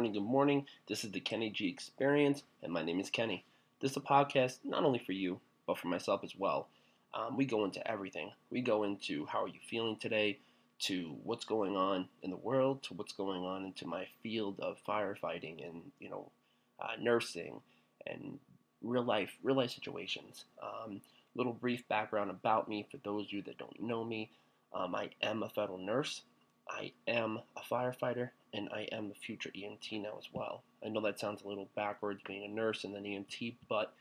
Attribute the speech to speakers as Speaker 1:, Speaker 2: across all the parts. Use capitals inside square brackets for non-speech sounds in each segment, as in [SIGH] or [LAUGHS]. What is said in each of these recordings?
Speaker 1: morning, good morning. This is the Kenny G Experience, and my name is Kenny. This is a podcast not only for you, but for myself as well. Um, we go into everything. We go into how are you feeling today, to what's going on in the world, to what's going on into my field of firefighting and you know uh, nursing and real life, real life situations. Um, little brief background about me for those of you that don't know me. Um, I am a federal nurse. I am a firefighter, and I am a future EMT now as well. I know that sounds a little backwards being a nurse and then EMT, but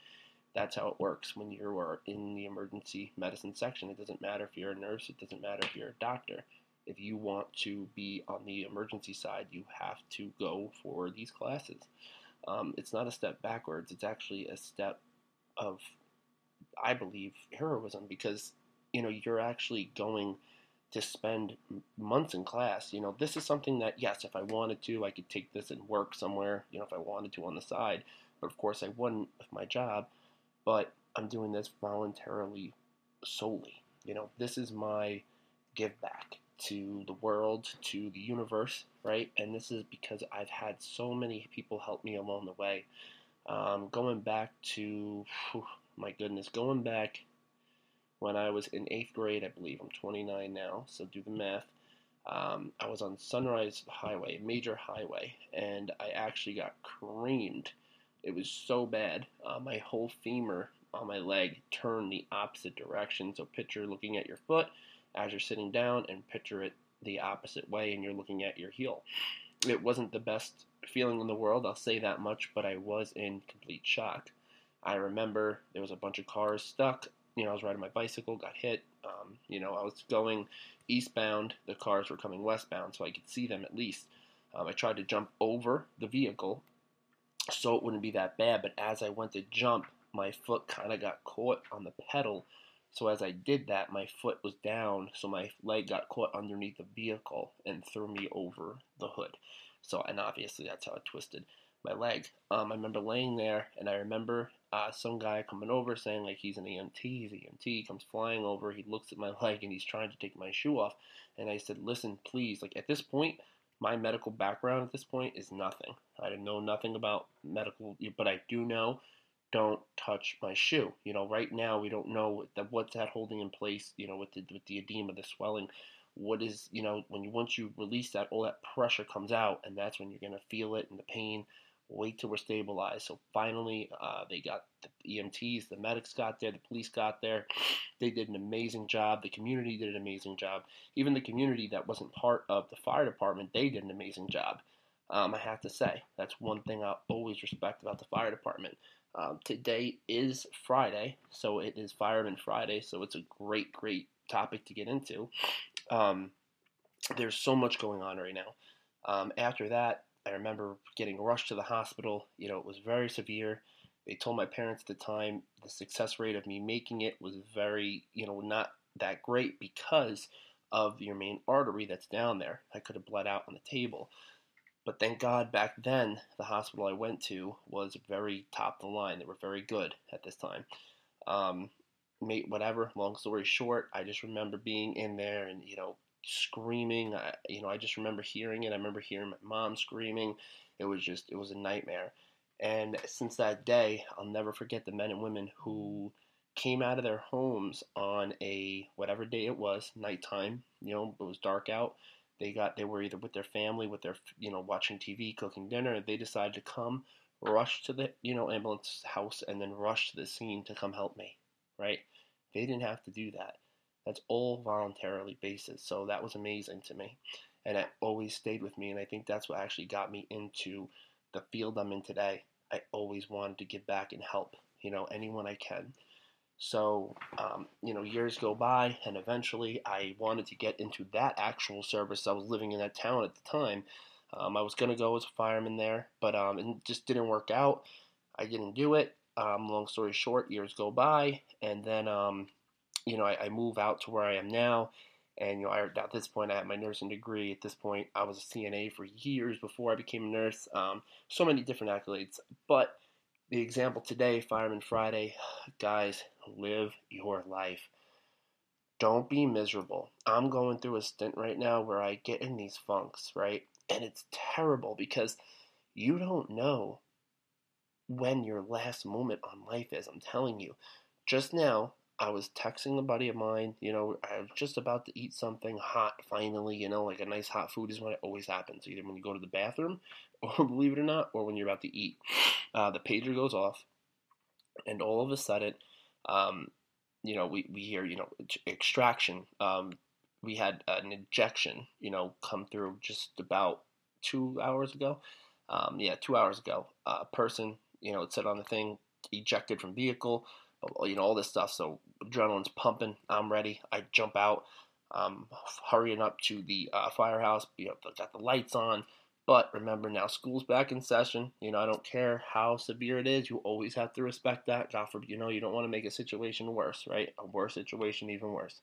Speaker 1: that's how it works when you are in the emergency medicine section. It doesn't matter if you're a nurse, it doesn't matter if you're a doctor. If you want to be on the emergency side, you have to go for these classes. Um, it's not a step backwards, it's actually a step of, I believe, heroism because, you know, you're actually going to spend months in class. You know, this is something that, yes, if I wanted to, I could take this and work somewhere, you know, if I wanted to on the side. But of course, I wouldn't with my job. But I'm doing this voluntarily solely. You know, this is my give back to the world, to the universe, right? And this is because I've had so many people help me along the way. Um, going back to, whew, my goodness, going back when I was in eighth grade, I believe. I'm 29 now, so do the math. Um, I was on Sunrise Highway, major highway, and I actually got creamed. It was so bad. Uh, my whole femur on my leg turned the opposite direction. So picture looking at your foot as you're sitting down, and picture it the opposite way, and you're looking at your heel. It wasn't the best feeling in the world, I'll say that much, but I was in complete shock. I remember there was a bunch of cars stuck you know, I was riding my bicycle, got hit. Um, you know, I was going eastbound. The cars were coming westbound, so I could see them at least. Um, I tried to jump over the vehicle so it wouldn't be that bad, but as I went to jump, my foot kind of got caught on the pedal. So as I did that, my foot was down, so my leg got caught underneath the vehicle and threw me over the hood. So, and obviously that's how it twisted my leg. Um, I remember laying there, and I remember uh, some guy coming over saying like he's an EMT, he's an EMT. He comes flying over, he looks at my [LAUGHS] leg, and he's trying to take my shoe off. And I said, "Listen, please. Like at this point, my medical background at this point is nothing. I know nothing about medical, but I do know." Don't touch my shoe. You know, right now we don't know that what's that holding in place. You know, with the with the edema, the swelling what is you know when you once you release that all that pressure comes out and that's when you're going to feel it and the pain wait till we're stabilized. So finally, uh, they got the EMTs, the medics got there, the police got there. They did an amazing job. The community did an amazing job. Even the community that wasn't part of the fire department, they did an amazing job. Um, I have to say, that's one thing I always respect about the fire department. Um, today is Friday, so it is Fireman Friday, so it's a great, great topic to get into. Um, there's so much going on right now. Um, after that, I remember getting rushed to the hospital. You know, it was very severe. They told my parents at the time the success rate of me making it was very, you know, not that great because of your main artery that's down there. I could have bled out on the table. But thank God back then, the hospital I went to was very top of the line. They were very good at this time. Um, mate, whatever, long story short, I just remember being in there and, you know, screaming. I, you know, I just remember hearing it. I remember hearing my mom screaming. It was just, it was a nightmare. And since that day, I'll never forget the men and women who came out of their homes on a whatever day it was, nighttime. You know, it was dark out. They got, they were either with their family, with their, you know, watching TV, cooking dinner. They decided to come, rush to the, you know, ambulance house, and then rush to the scene to come help me. Right? They didn't have to do that. That's all voluntarily basis. So that was amazing to me. And it always stayed with me. And I think that's what actually got me into the field I'm in today. I always wanted to give back and help, you know, anyone I can. So, um, you know, years go by, and eventually I wanted to get into that actual service. I was living in that town at the time. Um, I was going to go as a fireman there, but um, it just didn't work out. I didn't do it. Um, long story short, years go by, and then um, you know, I, I, move out to where I am now. And, you know, I, at this point, I have my nursing degree. At this point, I was a CNA for years before I became a nurse. Um, so many different accolades. But the example today, Fireman Friday, [SIGHS] guys, live your life. Don't be miserable. I'm going through a stint right now where I get in these funks, right? And it's terrible because you don't know when your last moment on life is. I'm telling you. Just now, I was texting a buddy of mine. You know, I was just about to eat something hot finally. You know, like a nice hot food is what it always happens. Either when you go to the bathroom, [LAUGHS] or believe it or not, or when you're about to eat. Uh, the pager goes off, and all of a sudden, um, you know, we, we hear, you know, extraction. Um, we had an injection, you know, come through just about two hours ago. Um, yeah, two hours ago. A uh, person, you know, it said on the thing, ejected from vehicle, you know, all this stuff. So adrenaline's pumping. I'm ready. I jump out, um, hurrying up to the uh, firehouse. You know, got the lights on. But remember now, school's back in session. You know, I don't care how severe it is. You always have to respect that. God forbid, you know, you don't want to make a situation worse, right? A worse situation, even worse.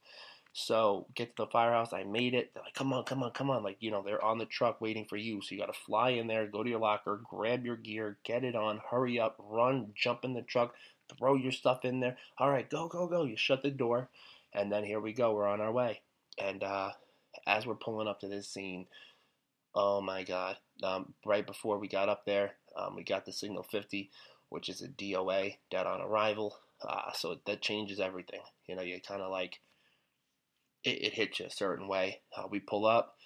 Speaker 1: So get to the firehouse. I made it. They're like, come on, come on, come on. Like, you know, they're on the truck waiting for you. So you got to fly in there, go to your locker, grab your gear, get it on, hurry up, run, jump in the truck, throw your stuff in there. All right, go, go, go. You shut the door. And then here we go. We're on our way. And uh, as we're pulling up to this scene, Oh my God. Um, right before we got up there, um, we got the signal 50, which is a DOA, dead on arrival. Uh, so that changes everything. You know, you kind of like, it, it, hits you a certain way. Uh, we pull up,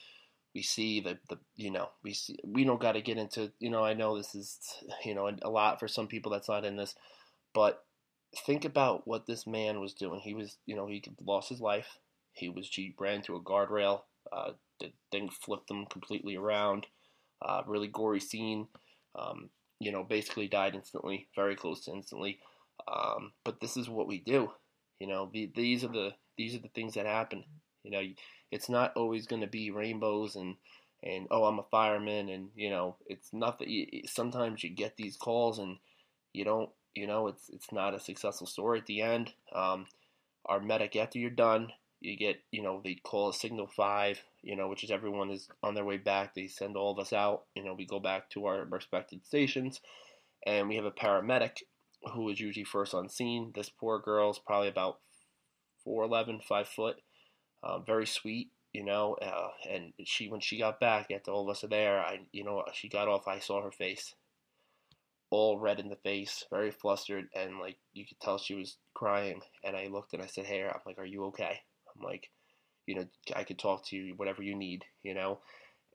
Speaker 1: we see the, the you know, we see, we don't got to get into, you know, I know this is, you know, a lot for some people that's not in this, but think about what this man was doing. He was, you know, he lost his life. He was, he ran into a guardrail, uh, the thing flipped them completely around. Uh, really gory scene. Um, you know, basically died instantly, very close to instantly. Um, but this is what we do. You know, the, these are the these are the things that happen. You know, it's not always going to be rainbows and and oh, I'm a fireman, and you know, it's nothing. Sometimes you get these calls and you don't. You know, it's it's not a successful story at the end. Um, our medic, after you're done, you get, you know, they call a signal five, you know, which is everyone is on their way back. They send all of us out. You know, we go back to our respected stations, and we have a paramedic who is usually first on scene. This poor girl's probably about 4'11", 5 foot, uh, very sweet, you know. Uh, and she, when she got back, after all of us are there, I, you know, she got off. I saw her face, all red in the face, very flustered, and like you could tell she was crying. And I looked and I said, "Hey, I'm like, are you okay?" I'm like, you know, I could talk to you, whatever you need, you know.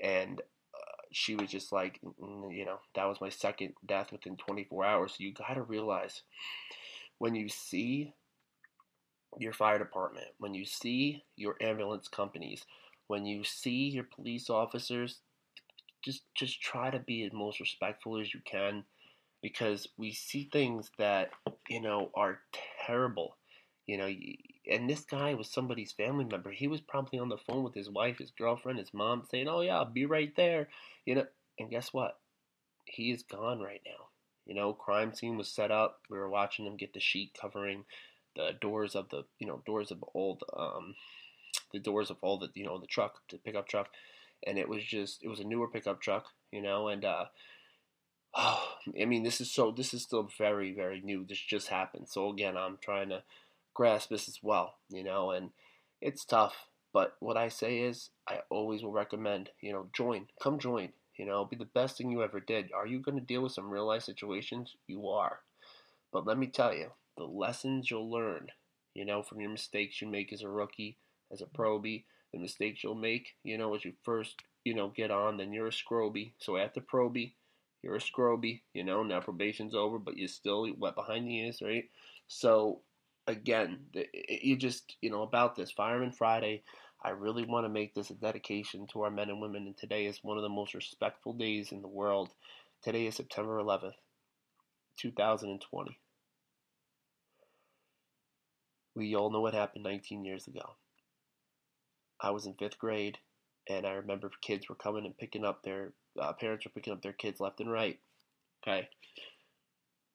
Speaker 1: And uh, she was just like, you know, that was my second death within 24 hours. So you got to realize when you see your fire department, when you see your ambulance companies, when you see your police officers, just just try to be as most respectful as you can because we see things that you know are terrible you know and this guy was somebody's family member. He was probably on the phone with his wife, his girlfriend, his mom, saying, "Oh yeah, I'll be right there." You know, and guess what? He is gone right now. You know, crime scene was set up. We were watching them get the sheet covering the doors of the, you know, doors of all um, the doors of all the, you know, the truck, the pickup truck, and it was just, it was a newer pickup truck, you know, and uh, oh, [SIGHS] I mean, this is so, this is still very, very new. This just happened. So again, I'm trying to grasp this as well, you know, and it's tough. But what I say is, I always will recommend, you know, join, come join, you know, be the best thing you ever did. Are you going to deal with some real life situations? You are. But let me tell you, the lessons you'll learn, you know, from your mistakes you make as a rookie, as a probie, the mistakes you'll make, you know, as you first, you know, get on, then you're a scroby. So after probie, you're a scroby, you know, now probation's over, but you're still wet behind the ears, right? So again, you just, you know, about this Fireman Friday, I really want to make this a dedication to our men and women, and today is one of the most respectful days in the world. Today is September 11th, 2020. We all know what happened 19 years ago. I was in fifth grade, and I remember kids were coming and picking up their uh, parents were picking up their kids left and right. Okay,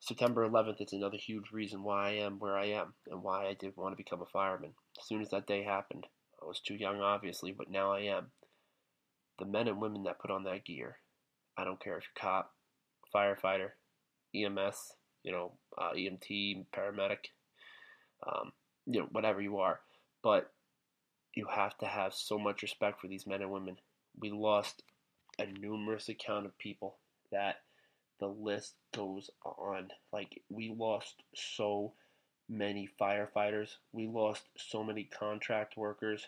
Speaker 1: September 11th is another huge reason why I am where I am and why I did want to become a fireman. As soon as that day happened, I was too young, obviously, but now I am. The men and women that put on that gear, I don't care if you're cop, firefighter, EMS, you know, uh, EMT, paramedic, um, you know, whatever you are, but you have to have so much respect for these men and women. We lost a numerous account of people that the list goes on. Like, we lost so many firefighters, we lost so many contract workers,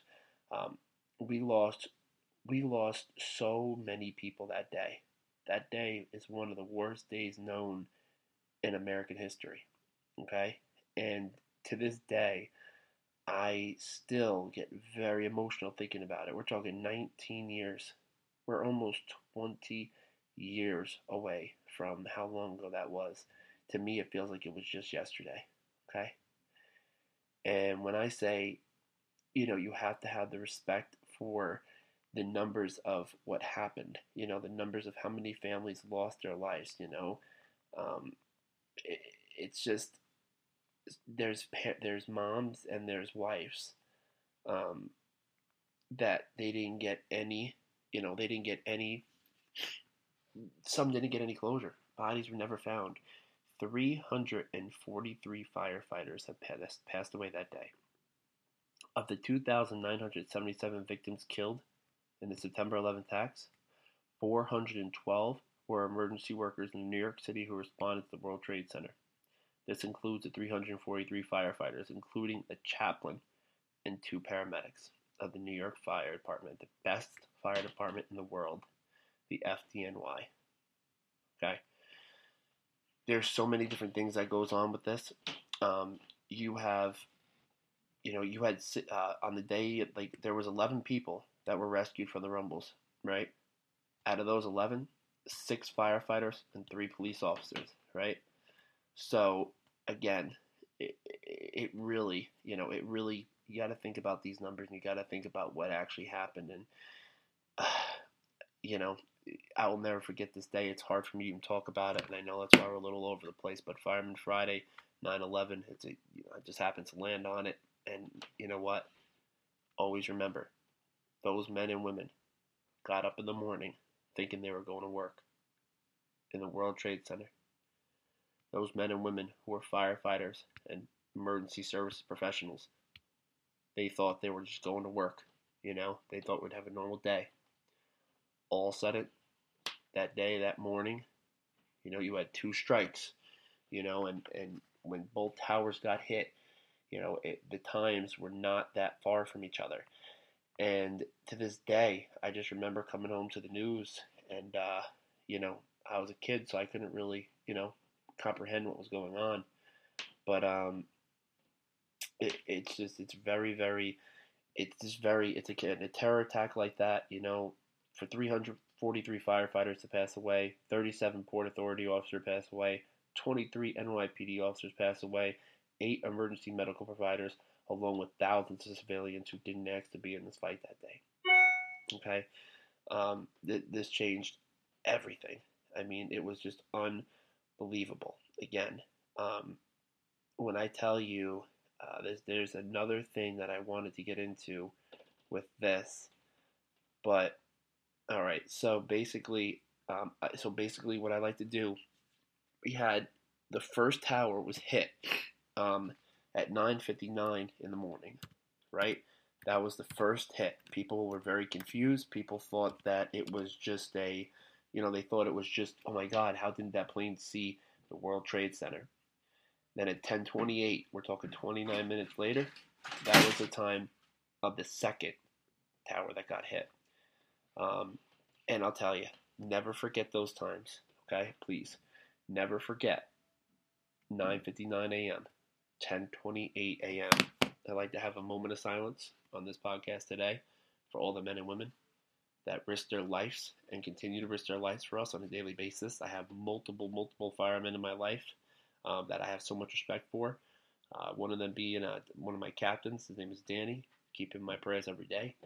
Speaker 1: um, we lost we lost so many people that day. That day is one of the worst days known in American history. Okay? And to this day, I still get very emotional thinking about it. We're talking 19 years. We're almost 20 years away from how long ago that was. To me, it feels like it was just yesterday. Okay? And when I say, you know, you have to have the respect for the numbers of what happened, you know, the numbers of how many families lost their lives, you know, um, it, it's just there's there's moms and there's wives um, that they didn't get any, you know, they didn't get any. Some didn't get any closure. Bodies were never found. 343 firefighters have passed, passed away that day. Of the 2,977 victims killed in the September 11th attacks, 412 were emergency workers in New York City who responded to the World Trade Center. This includes the 343 firefighters, including a chaplain and two paramedics of the New York Fire Department, the best fire department in the world, the FDNY. Okay. There's so many different things that goes on with this. Um, you have, you know, you had uh, on the day like there was 11 people that were rescued from the rumbles, right? Out of those 11, six firefighters and three police officers, right? So again, it, it really, you know, it really, you got to think about these numbers and you got to think about what actually happened. And, uh, [SIGHS] you know, I will never forget this day. It's hard for me to even talk about it. And I know that's why we're a little over the place, but Fireman Friday, 9 11, it's a, you know, I just happened to land on it. And you know what? Always remember those men and women got up in the morning thinking they were going to work in the World Trade Center. Those men and women who were firefighters and emergency services professionals, they thought they were just going to work. You know, they thought we'd have a normal day. All of a sudden, that day, that morning, you know, you had two strikes, you know, and, and when both towers got hit, you know, it, the times were not that far from each other. And to this day, I just remember coming home to the news, and uh, you know, I was a kid, so I couldn't really, you know, comprehend what was going on. But um, it, it's just, it's very, very, it's just very, it's a, a terror attack like that, you know, for 343 firefighters to pass away, 37 Port Authority officers pass away, 23 NYPD officers pass away, eight emergency medical providers, along with thousands of civilians who didn't ask to be in this fight that day. Okay, um, th- this changed everything. I mean, it was just unbelievable. Again, um, when I tell you uh, there's there's another thing that I wanted to get into with this, but all right. So basically, um, so basically, what I like to do, we had the first tower was hit. Um, at 9:59 in the morning, right? That was the first hit. People were very confused. People thought that it was just a, you know, they thought it was just, oh my God, how didn't that plane see the World Trade Center? Then at 10:28, we're talking 29 minutes later, that was the time of the second tower that got hit. Um, and I'll tell you, never forget those times. Okay, please, never forget 9:59 a.m. 10:28 a.m. I'd like to have a moment of silence on this podcast today for all the men and women that risk their lives and continue to risk their lives for us on a daily basis. I have multiple, multiple firemen in my life um, that I have so much respect for. Uh, one of them being uh, one of my captains. His name is Danny. Keep him in my prayers every day.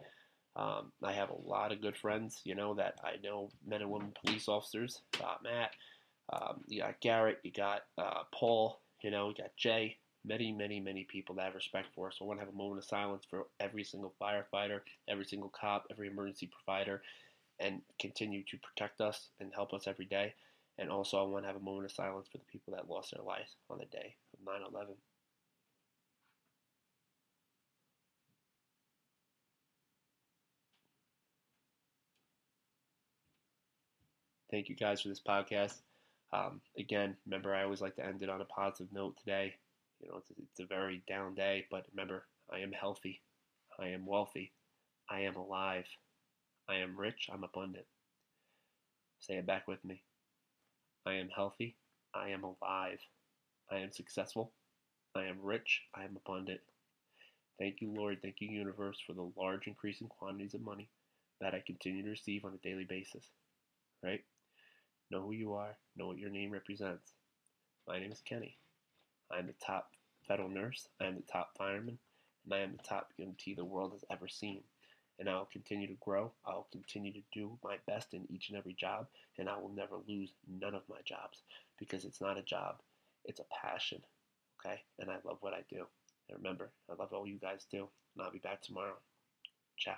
Speaker 1: Um, I have a lot of good friends, you know, that I know men and women police officers. Uh, Matt, um, you got Garrett, you got uh, Paul, you know, you got Jay, many, many, many people that have respect for us. So I want to have a moment of silence for every single firefighter, every single cop, every emergency provider, and continue to protect us and help us every day. And also, I want to have a moment of silence for the people that lost their lives on the day of 9 11. Thank you guys for this podcast. Um, again, remember, I always like to end it on a positive note today. You know, it's, it's a very down day, but remember, I am healthy. I am wealthy. I am alive. I am rich. I'm abundant. Say it back with me. I am healthy. I am alive. I am successful. I am rich. I am abundant. Thank you, Lord. Thank you, universe, for the large increasing quantities of money that I continue to receive on a daily basis. Right? Know who you are. Know what your name represents. My name is Kenny. I am the top federal nurse. I am the top fireman. And I am the top EMT the world has ever seen. And I will continue to grow. I will continue to do my best in each and every job. And I will never lose none of my jobs because it's not a job, it's a passion. Okay? And I love what I do. And remember, I love all you guys do. And I'll be back tomorrow. Ciao.